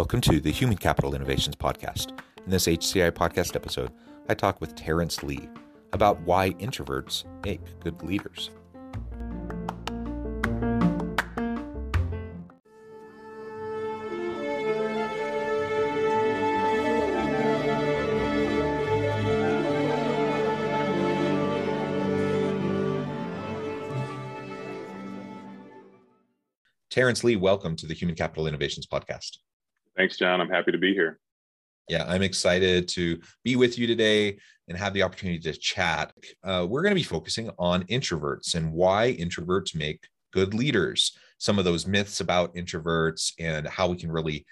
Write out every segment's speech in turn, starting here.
Welcome to the Human Capital Innovations Podcast. In this HCI podcast episode, I talk with Terrance Lee about why introverts make good leaders. Terrance Lee, welcome to the Human Capital Innovations Podcast. Thanks, John. I'm happy to be here. Yeah, I'm excited to be with you today and have the opportunity to chat. Uh, we're going to be focusing on introverts and why introverts make good leaders, some of those myths about introverts, and how we can really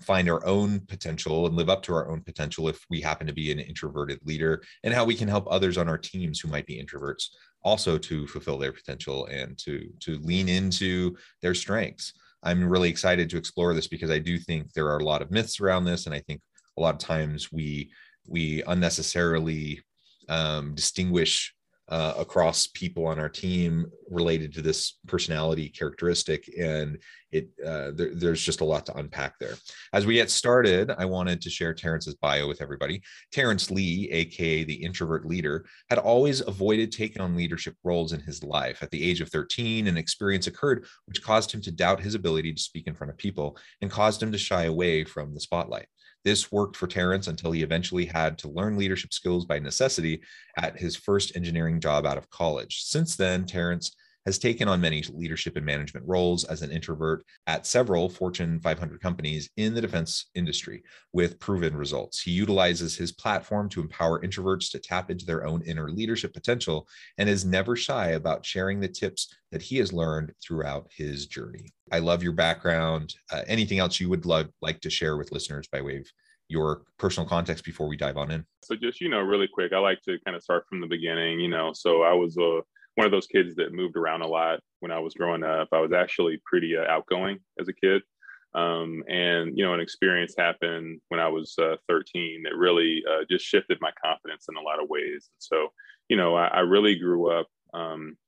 find our own potential and live up to our own potential if we happen to be an introverted leader, and how we can help others on our teams who might be introverts also to fulfill their potential and to to lean into their strengths. I'm really excited to explore this because I do think there are a lot of myths around this, and I think a lot of times we we unnecessarily um, distinguish uh, across people on our team related to this personality characteristic and it uh, there, there's just a lot to unpack there. As we get started i wanted to share terrance's bio with everybody. Terrance lee aka the introvert leader had always avoided taking on leadership roles in his life. At the age of 13 an experience occurred which caused him to doubt his ability to speak in front of people and caused him to shy away from the spotlight this worked for Terrance until he eventually had to learn leadership skills by necessity at his first engineering job out of college. Since then, Terrance has taken on many leadership and management roles as an introvert at several Fortune 500 companies in the defense industry with proven results. He utilizes his platform to empower introverts to tap into their own inner leadership potential and is never shy about sharing the tips that he has learned throughout his journey. I love your background. Uh, anything else you would love, like to share with listeners by way of your personal context before we dive on in? So, just, you know, really quick, I like to kind of start from the beginning. You know, so I was a one of those kids that moved around a lot when I was growing up. I was actually pretty uh, outgoing as a kid. Um, and, you know, an experience happened when I was uh, 13 that really uh, just shifted my confidence in a lot of ways. So, you know, I, I really grew up um,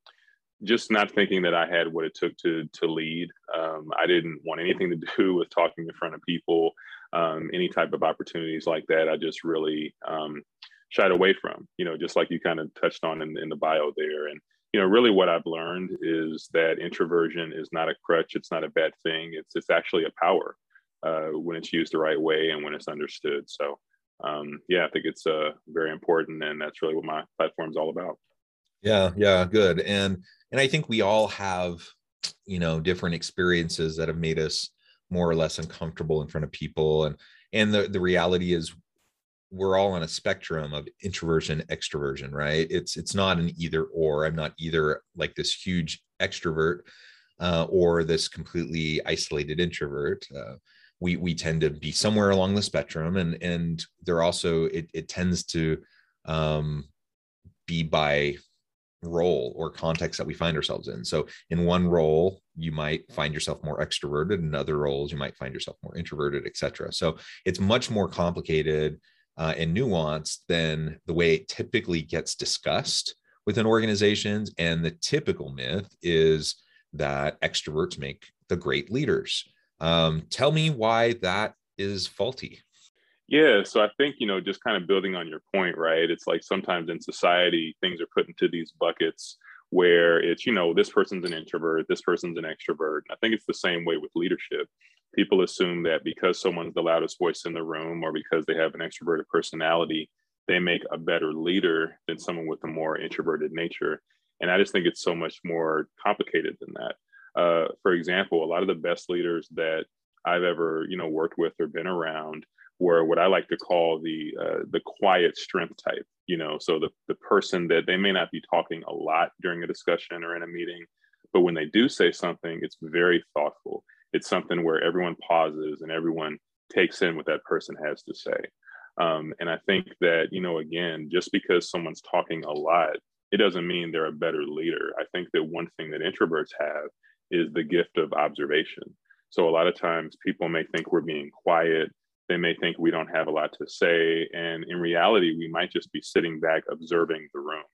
just not thinking that I had what it took to to lead. Um, I didn't want anything to do with talking in front of people, um, any type of opportunities like that. I just really um, shied away from, you know, just like you kind of touched on in, in the bio there. And you know, really what I've learned is that introversion is not a crutch. It's not a bad thing. It's it's actually a power uh, when it's used the right way and when it's understood. So, um, yeah, I think it's uh, very important, and that's really what my platform is all about. Yeah, yeah, good. And and I think we all have, you know, different experiences that have made us more or less uncomfortable in front of people, and and the the reality is we're all on a spectrum of introversion extroversion right? It's it's not an either or. I'm not either like this huge extrovert uh, or this completely isolated introvert. Uh, we we tend to be somewhere along the spectrum and and there also it, it tends to um, be by role or context that we find ourselves in. So in one role you might find yourself more extroverted. In other roles you might find yourself more introverted etc so it's much more complicated uh, and nuanced than the way it typically gets discussed within organizations. And the typical myth is that extroverts make the great leaders. Um, tell me why that is faulty. Yeah, so I think, you know, just kind of building on your point, right? It's like sometimes in society, things are put into these buckets where it's, you know, this person's an introvert, this person's an extrovert. I think it's the same way with leadership people assume that because someone's the loudest voice in the room or because they have an extroverted personality, they make a better leader than someone with a more introverted nature. And I just think it's so much more complicated than that. Uh, for example, a lot of the best leaders that I've ever, you know, worked with or been around were what I like to call the uh, the quiet strength type. You know, so the the person that they may not be talking a lot during a discussion or in a meeting, But when they do say something, it's very thoughtful. It's something where everyone pauses and everyone takes in what that person has to say. Um, and I think that, you know, again, just because someone's talking a lot, it doesn't mean they're a better leader. I think that one thing that introverts have is the gift of observation. So a lot of times people may think we're being quiet. They may think we don't have a lot to say. And in reality, we might just be sitting back observing the room.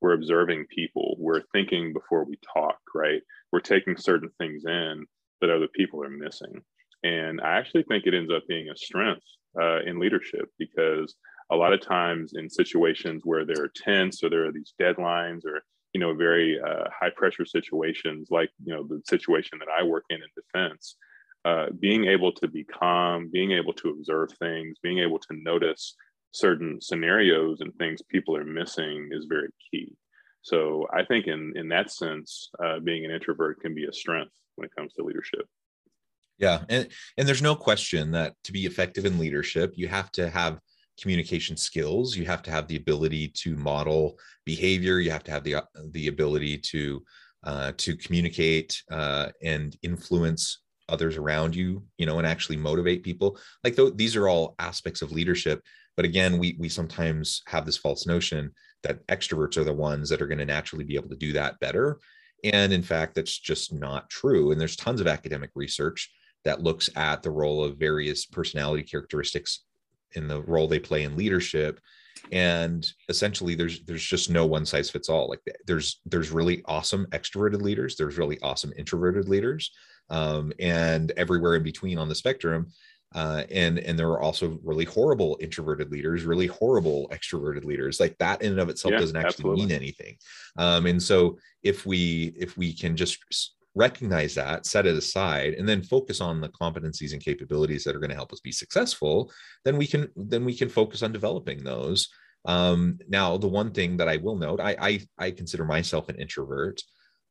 We're observing people. We're thinking before we talk, right? We're taking certain things in that other people are missing. And I actually think it ends up being a strength uh, in leadership because a lot of times in situations where there are tense or there are these deadlines or you know very uh, high pressure situations like you know the situation that i work in in defense uh, being able to be calm being able to observe things being able to notice certain scenarios and things people are missing is very key. So i think in in that sense uh, being an introvert can be a strength when it comes to leadership. Yeah and and there's no question that to be effective in leadership you have to have communication skills. You have to have the ability to model behavior. You have to have the the ability to uh, to communicate uh, and influence others around you you know and actually motivate people. Like th- these are all aspects of leadership but again we we sometimes have this false notion that extroverts are the ones that are going to naturally be able to do that better. And in fact that's just not true. And there's tons of academic research that looks at the role of various personality characteristics in the role they play in leadership. And essentially there's there's just no one size fits all. Like there's there's really awesome extroverted leaders. There's really awesome introverted leaders um, and everywhere in between on the spectrum uh, and and there are also really horrible introverted leaders really horrible extroverted leaders like that in and of itself yeah, doesn't actually absolutely. mean anything um, and so if we if we can just recognize that, set it aside, and then focus on the competencies and capabilities that are going to help us be successful, then we can then we can focus on developing those. Um, now, the one thing that I will note, I I, I consider myself an introvert.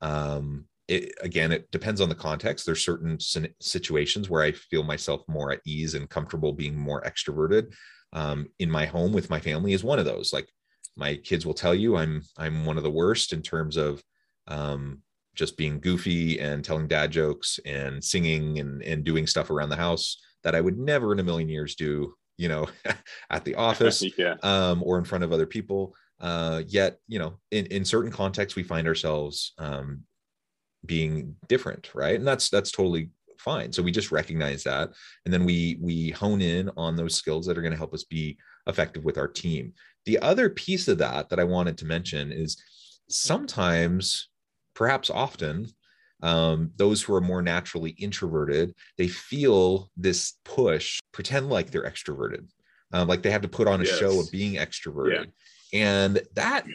Um, it, again, it depends on the context. There's certain situations where I feel myself more at ease and comfortable being more extroverted. Um, in my home with my family is one of those. Like my kids will tell you, I'm I'm one of the worst in terms of um, just being goofy and telling dad jokes and singing and, and doing stuff around the house that I would never in a million years do, you know, at the office yeah. um, or in front of other people. Uh, yet, you know, in, in certain contexts, we find ourselves um, being different, right? And that's that's totally fine. So we just recognize that, and then we we hone in on those skills that are going to help us be effective with our team. The other piece of that that I wanted to mention is sometimes perhaps often um, those who are more naturally introverted they feel this push pretend like they're extroverted uh, like they have to put on a yes. show of being extroverted yeah. and that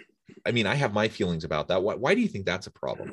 i mean i have my feelings about that why, why do you think that's a problem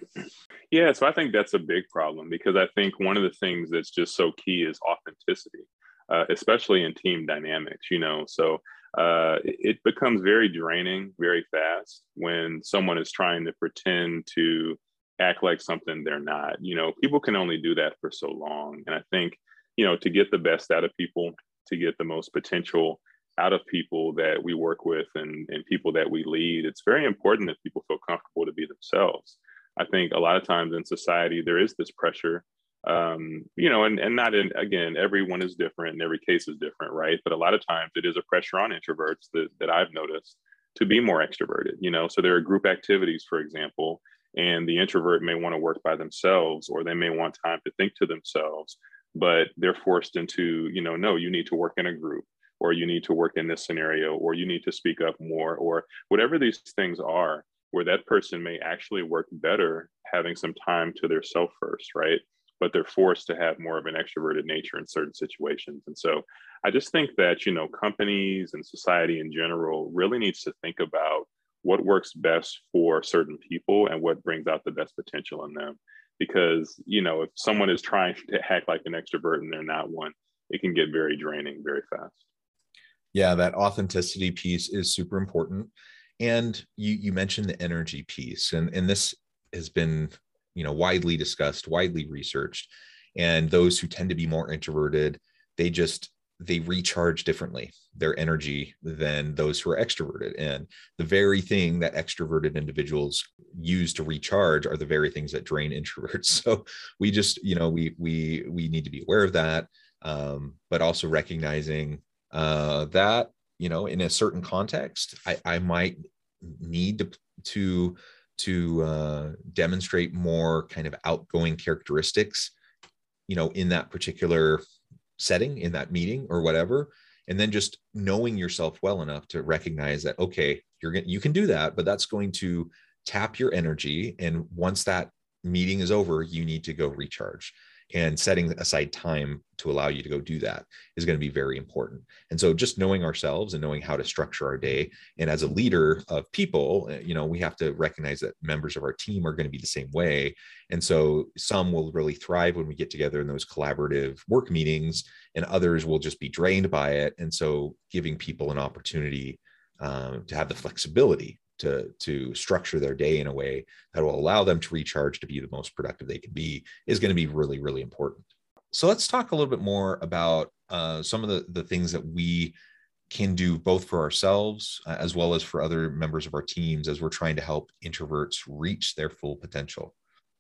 yeah so i think that's a big problem because i think one of the things that's just so key is authenticity uh, especially in team dynamics you know so uh, it becomes very draining very fast when someone is trying to pretend to act like something they're not. You know, people can only do that for so long. And I think, you know, to get the best out of people, to get the most potential out of people that we work with and, and people that we lead, it's very important that people feel comfortable to be themselves. I think a lot of times in society, there is this pressure um, you know, and, and not in, again, everyone is different and every case is different, right? But a lot of times it is a pressure on introverts that, that I've noticed to be more extroverted, you know? So there are group activities, for example, and the introvert may want to work by themselves or they may want time to think to themselves, but they're forced into, you know, no, you need to work in a group or you need to work in this scenario or you need to speak up more or whatever these things are where that person may actually work better having some time to their self first, right? but they're forced to have more of an extroverted nature in certain situations. And so I just think that, you know, companies and society in general really needs to think about what works best for certain people and what brings out the best potential in them. Because, you know, if someone is trying to act like an extrovert and they're not one, it can get very draining very fast. Yeah, that authenticity piece is super important. And you you mentioned the energy piece, and and this has been you know widely discussed widely researched. And those who tend to be more introverted they just they recharge differently their energy than those who are extroverted. And the very thing that extroverted individuals use to recharge are the very things that drain introverts. So we just you know we we we need to be aware of that um, but also recognizing uh, that you know in a certain context i i might need to to to uh, demonstrate more kind of outgoing characteristics you know in that particular setting in that meeting or whatever. And then just knowing yourself well enough to recognize that okay you're gonna you can do that but that's going to tap your energy. And once that meeting is over you need to go recharge and setting aside time to allow you to go do that is going to be very important. And so just knowing ourselves and knowing how to structure our day and as a leader of people eh, you know we have to recognize that members of our team are going to be the same way. And so some will really thrive when we get together in those collaborative work meetings and others will just be drained by it. And so giving people an opportunity um, to have the flexibility to to structure their day in a way that will allow them to recharge to be the most productive they can be is going to be really really important so let's talk a little bit more about uh, some of the the things that we can do both for ourselves uh, as well as for other members of our teams as we're trying to help introverts reach their full potential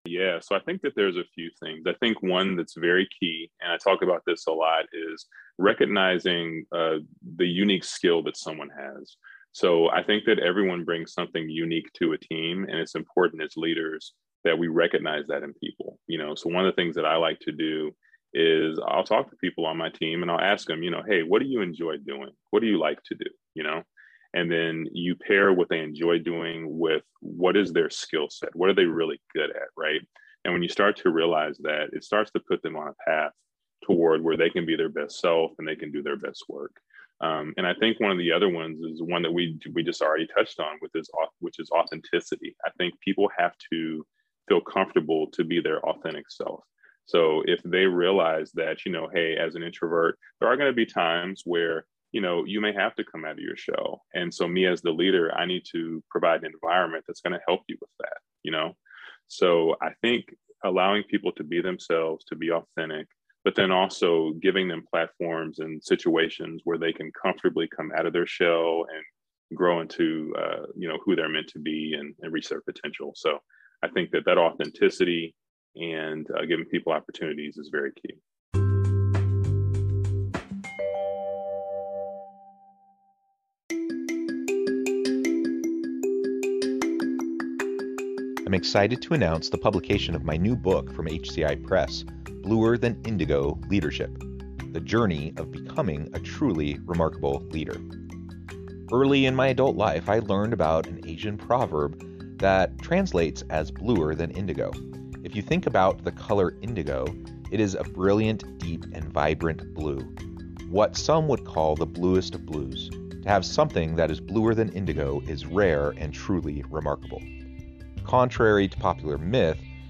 yeah, so I think that there's a few things. I think one that's very key, and I talk about this a lot, is recognizing uh, the unique skill that someone has. So I think that everyone brings something unique to a team, and it's important as leaders that we recognize that in people. You know, so one of the things that I like to do is I'll talk to people on my team and I'll ask them, you know, hey, what do you enjoy doing? What do you like to do? You know, and then you pair what they enjoy doing with what is their skill set? What are they really good at? Right. And when you start to realize that, it starts to put them on a path toward where they can be their best self and they can do their best work. Um, and I think one of the other ones is one that we we just already touched on, with this, which is authenticity. I think people have to feel comfortable to be their authentic self. So if they realize that, you know, hey, as an introvert, there are going to be times where you know you may have to come out of your shell, and so me as the leader, I need to provide an environment that's going to help you with that. You know, so I think allowing people to be themselves, to be authentic, but then also giving them platforms and situations where they can comfortably come out of their shell and grow into uh, you know who they're meant to be and, and, reach their potential. So i think that that authenticity and uh, giving people opportunities is very key. I'm excited to announce the publication of my new book from HCI Press, Bluer Than Indigo Leadership The Journey of Becoming a Truly Remarkable Leader. Early in my adult life, I learned about an Asian proverb that translates as bluer than indigo. If you think about the color indigo, it is a brilliant, deep, and vibrant blue, what some would call the bluest of blues. To have something that is bluer than indigo is rare and truly remarkable. Contrary to popular myth,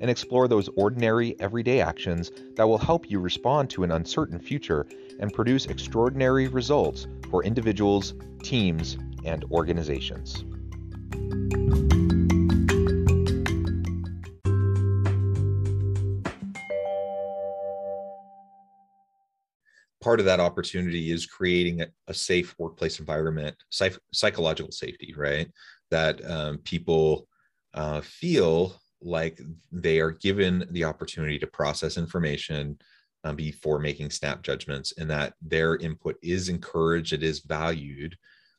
and explore those ordinary, everyday actions that will help you respond to an uncertain future and produce extraordinary results for individuals, teams, and organizations. part of that opportunity is creating a, safe workplace environment, psych- psychological safety, right? That um, people uh, feel like they are given the opportunity to process information um, before making snap judgments and that their input is encouraged it is valued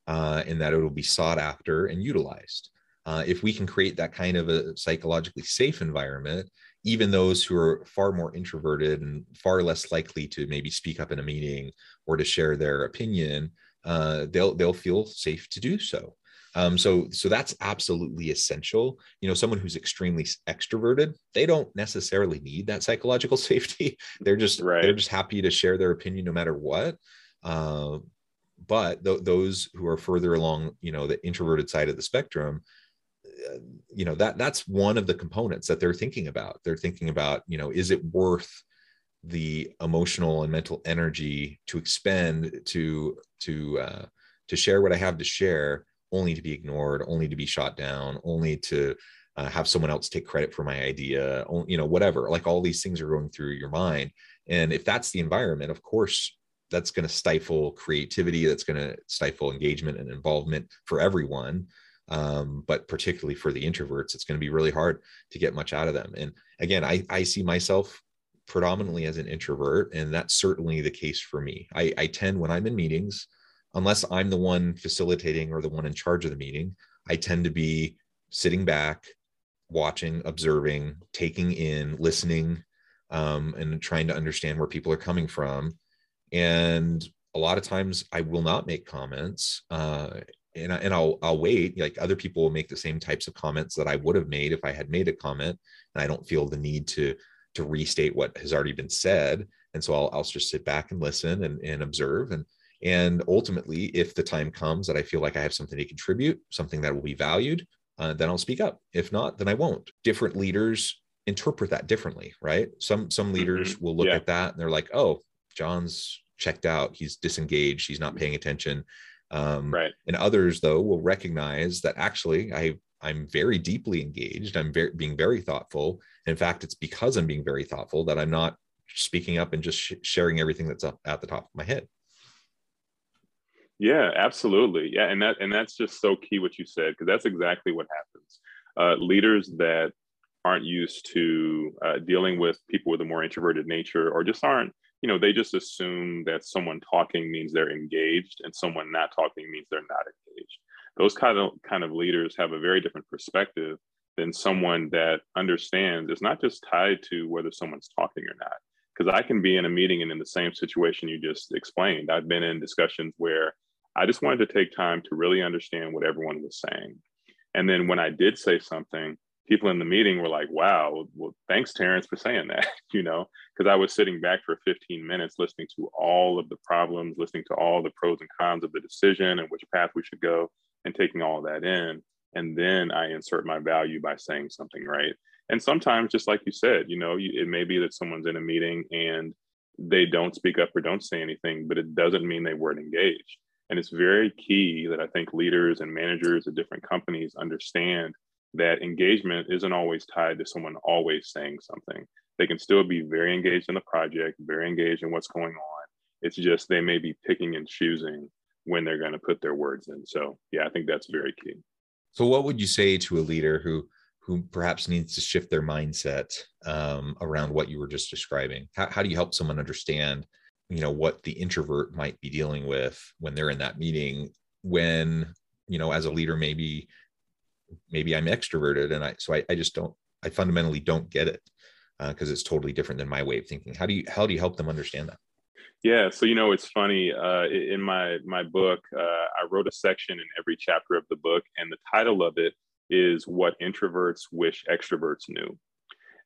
uh, and that it will be sought after and utilized. Uh, if we can create that kind of a psychologically safe environment even those who are far more introverted and far less likely to maybe speak up in a meeting or to share their opinion uh, they'll they'll feel safe to do so um, so so that's absolutely essential. You know someone who's extremely extroverted they don't necessarily need that psychological safety. They're just right. they're just happy to share their opinion no matter what. Uh, but th- those who are further along you know the introverted side of the spectrum uh, you know that that's one of the components that they're thinking about. They're thinking about you know is it worth the emotional and mental energy to expend to to uh, to share what i have to share only to be ignored only to be shot down only to uh, have someone else take credit for my idea you know whatever like all these things are going through your mind. And if that's the environment of course that's going to stifle creativity that's going to stifle engagement and involvement for everyone um, but particularly for the introverts it's going to be really hard to get much out of them. And again i, I see myself predominantly as an introvert and that's certainly the case for me. I, I tend when i'm in meetings unless i'm the one facilitating or the one in charge of the meeting i tend to be sitting back watching observing taking in listening um, and trying to understand where people are coming from and a lot of times I will not make comments. Uh, and, I, and I'll I'll wait. Like other people will make the same types of comments that I would have made if I had made a comment, and I don't feel the need to to restate what has already been said. And so I'll I'll just sit back and listen and, and observe. And and ultimately, if the time comes that I feel like I have something to contribute, something that will be valued, uh, then I'll speak up. If not, then I won't. Different leaders interpret that differently, right? Some some leaders mm-hmm. will look yeah. at that and they're like, oh, John's checked out. He's disengaged. He's not paying attention. Um, right. And others, though, will recognize that actually I I'm very deeply engaged. I'm very, being very thoughtful. In fact, it's because I'm being very thoughtful that I'm not speaking up and just sh- sharing everything that's up at the top of my head. Yeah, absolutely. Yeah, and that and that's just so key what you said because that's exactly what happens. Uh, leaders that aren't used to uh, dealing with people with a more introverted nature or just aren't you know they just assume that someone talking means they're engaged and someone not talking means they're not engaged those kind of kind of leaders have a very different perspective than someone that understands it's not just tied to whether someone's talking or not because i can be in a meeting and in the same situation you just explained i've been in discussions where i just wanted to take time to really understand what everyone was saying and then when i did say something people in the meeting were like, wow, well, thanks, Terrance, for saying that, you know, because I was sitting back for 15 minutes listening to all of the problems, listening to all the pros and cons of the decision and which path we should go and taking all that in. And then I insert my value by saying something right. And sometimes, just like you said, you know, it may be that someone's in a meeting and they don't speak up or don't say anything, but it doesn't mean they weren't engaged. And it's very key that I think leaders and managers at different companies understand that engagement isn't always tied to someone always saying something. They can still be very engaged in the project, very engaged in what's going on. It's just they may be picking and choosing when they're going to put their words in. So, yeah, I think that's very key. So, what would you say to a leader who who perhaps needs to shift their mindset um, around what you were just describing? How, how do you help someone understand, you know, what the introvert might be dealing with when they're in that meeting? When you know, as a leader, maybe maybe I'm extroverted and I so I, I just don't I fundamentally don't get it because uh, it's totally different than my way of thinking. How do you how do you help them understand that? Yeah, so you know it's funny. Uh, in my my book, uh, I wrote a section in every chapter of the book, and the title of it is "What Introverts Wish Extroverts Knew."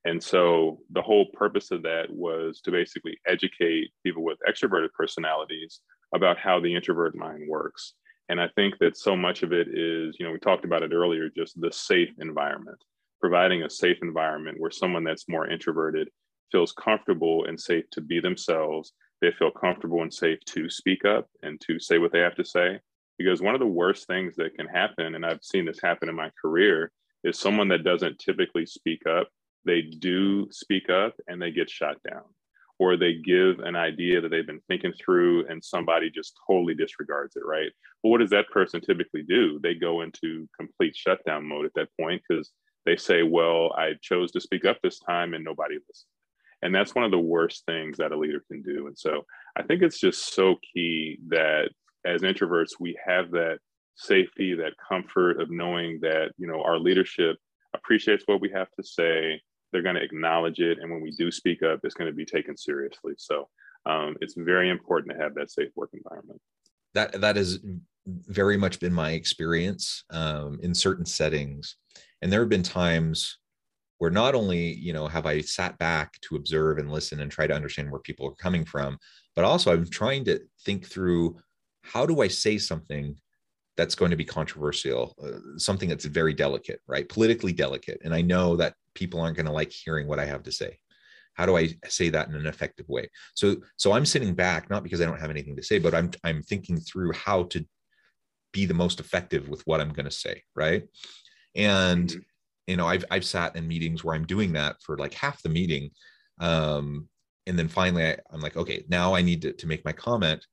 And so the whole purpose of that was to basically educate people with extroverted personalities about how the introvert mind works. And I think that so much of it is, you know, we talked about it earlier, just the safe environment, providing a safe environment where someone that's more introverted feels comfortable and safe to be themselves. They feel comfortable and safe to speak up and to say what they have to say. Because one of the worst things that can happen, and I've seen this happen in my career, is someone that doesn't typically speak up. They do speak up and they get shot down or they give an idea that they've been thinking through and somebody just totally disregards it, right? Well, what does that person typically do? They go into complete shutdown mode at that point because they say, well, I chose to speak up this time and nobody listened. And that's one of the worst things that a leader can do. And so I think it's just so key that as introverts, we have that safety, that comfort of knowing that, you know, our leadership appreciates what we have to say they're going to acknowledge it. And when we do speak up, it's going to be taken seriously. So um, it's very important to have that safe work environment. That that has very much been my experience um, in certain settings, and there have been times where not only you know have I sat back to observe and listen and try to understand where people are coming from, but also I'm trying to think through how do I say something that's going to be controversial, uh, something that's very delicate, right? Politically delicate. And I know that people aren't going to like hearing what I have to say. How do I say that in an effective way? So, so I'm sitting back, not because I don't have anything to say, but I'm, I'm thinking through how to be the most effective with what I'm going to say. Right. And, mm-hmm. you know, I've, I've sat in meetings where I'm doing that for like half the meeting. Um, and then finally I, I'm like, okay, now I need to, to make my comment.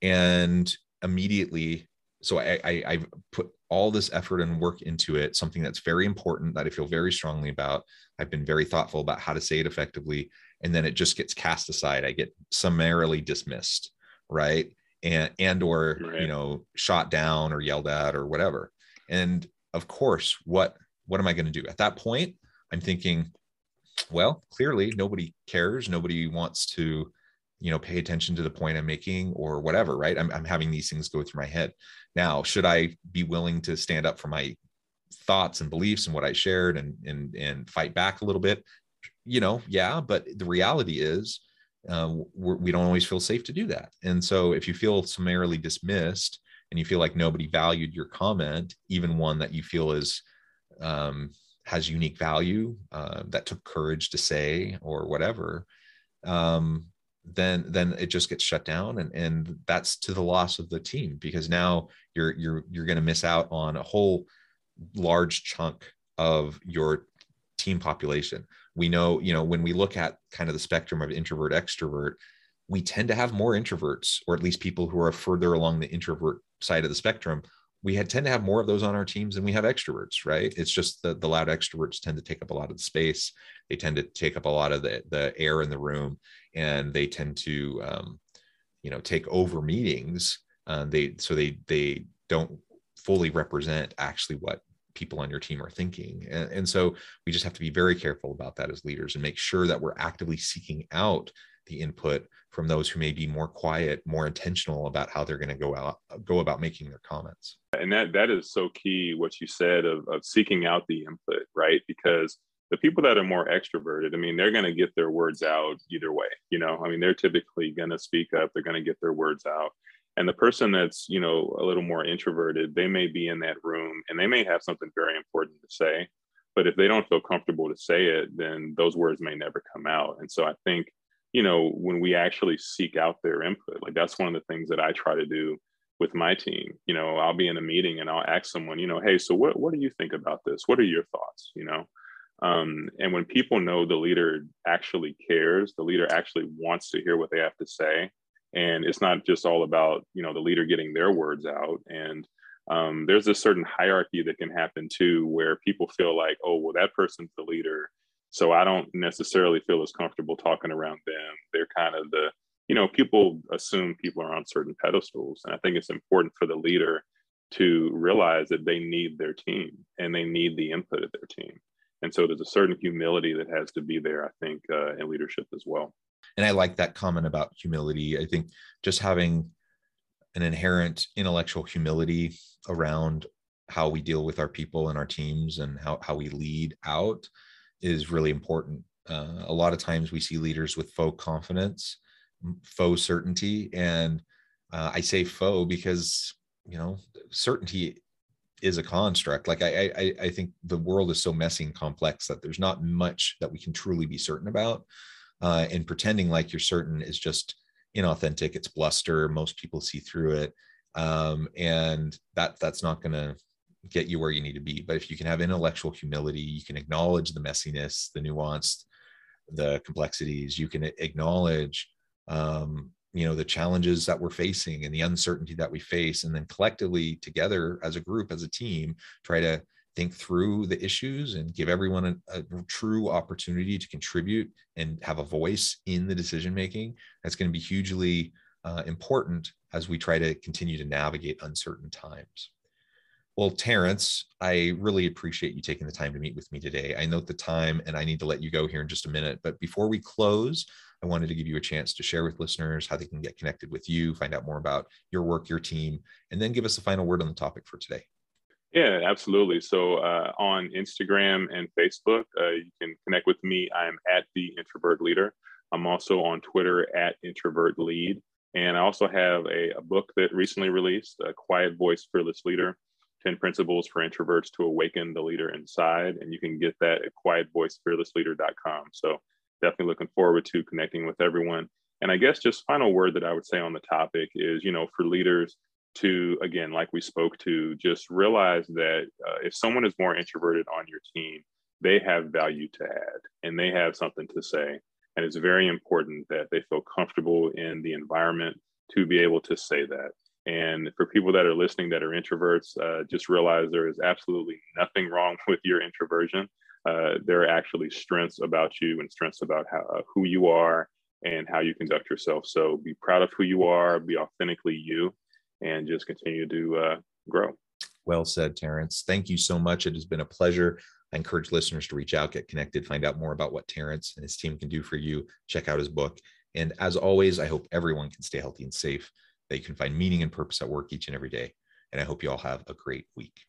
And immediately so I, I I've put all this effort and work into it, something that's very important that I feel very strongly about. I've been very thoughtful about how to say it effectively, and then it just gets cast aside. I get summarily dismissed, right? And and or right. you know shot down or yelled at or whatever. And of course, what what am I going to do at that point? I'm thinking, well, clearly nobody cares. Nobody wants to you know pay attention to the point i'm making or whatever right? I'm, I'm having these things go through my head. Now should i be willing to stand up for my thoughts and beliefs and what i shared and and and fight back a little bit? You know yeah but the reality is uh, we do not always feel safe to do that. And so if you feel summarily dismissed and you feel like nobody valued your comment even one that you feel is um, has unique value uh, that took courage to say or whatever um, then then it just gets shut down and and that's to the loss of the team because now you're you're you're going to miss out on a whole large chunk of your team population. We know you know when we look at kind of the spectrum of introvert extrovert we tend to have more introverts or at least people who are further along the introvert side of the spectrum we had, tend to have more of those on our teams than we have extroverts, right? It's just the, the loud extroverts tend to take up a lot of the space. They tend to take up a lot of the, the air in the room and they tend to, um, you know, take over meetings. Uh, they, so they, they don't fully represent actually what people on your team are thinking. And, and so we just have to be very careful about that as leaders and make sure that we're actively seeking out the input from those who may be more quiet, more intentional about how they're going to go out, go about making their comments. And that that is so key. What you said of of seeking out the input, right? Because the people that are more extroverted, I mean, they're going to get their words out either way. You know, I mean, they're typically going to speak up. They're going to get their words out. And the person that's you know a little more introverted, they may be in that room and they may have something very important to say. But if they don't feel comfortable to say it, then those words may never come out. And so I think you know, when we actually seek out their input, like that's one of the things that I try to do with my team. You know, I'll be in a meeting and I'll ask someone, you know, hey, so what what do you think about this? What are your thoughts? You know, um, and when people know the leader actually cares, the leader actually wants to hear what they have to say, and it's not just all about you know the leader getting their words out. And um, there's a certain hierarchy that can happen too, where people feel like, oh, well, that person's the leader so I don't necessarily feel as comfortable talking around them. They're kind of the, you know, people assume people are on certain pedestals. And I think it's important for the leader to realize that they need their team and they need the input of their team. And so there's a certain humility that has to be there, I think, uh, in leadership as well. And I like that comment about humility. I think just having an inherent intellectual humility around how we deal with our people and our teams and how, how we lead out is really important. Uh, a lot of times we see leaders with faux confidence, faux certainty, and uh, I say faux because you know certainty is a construct. Like I, I, I think the world is so messy and complex that there's not much that we can truly be certain about. Uh, and pretending like you're certain is just inauthentic. It's bluster. Most people see through it, um, and that that's not going to get you where you need to be. But if you can have intellectual humility, you can acknowledge the messiness, the nuance, the complexities. You can acknowledge, um, you know, the challenges that we're facing and the uncertainty that we face, and then collectively together as a group, as a team, try to think through the issues and give everyone a, a true opportunity to contribute and have a voice in the decision making. That's going to be hugely uh, important as we try to continue to navigate uncertain times. Well, Terrance, I really appreciate you taking the time to meet with me today. I note the time and I need to let you go here in just a minute. But before we close, I wanted to give you a chance to share with listeners how they can get connected with you, find out more about your work, your team, and then give us a final word on the topic for today. Yeah, absolutely. So uh, on Instagram and Facebook, uh, you can connect with me. I'm at the introvert leader. I'm also on Twitter at introvert lead. And I also have a, a book that recently released, A Quiet Voice, Fearless Leader 10 Principles for Introverts to Awaken the Leader Inside. And you can get that at quietvoicefearlessleader.com. So definitely looking forward to connecting with everyone. And I guess just final word that I would say on the topic is, you know, for leaders to, again, like we spoke to, just realize that uh, if someone is more introverted on your team, they have value to add and they have something to say. And it's very important that they feel comfortable in the environment to be able to say that. And for people that are listening that are introverts, uh, just realize there is absolutely nothing wrong with your introversion. Uh, there are actually strengths about you and strengths about how, uh, who you are and how you conduct yourself. So be proud of who you are, be authentically you, and just continue to uh, grow. Well said, Terrance. Thank you so much. It has been a pleasure. I encourage listeners to reach out, get connected, find out more about what Terrance and his team can do for you. Check out his book. And as always, I hope everyone can stay healthy and safe you can find meaning and purpose at work each and every day. And I hope you all have a great week.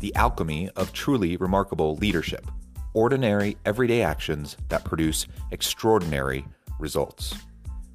The alchemy of truly remarkable leadership ordinary, everyday actions that produce extraordinary results.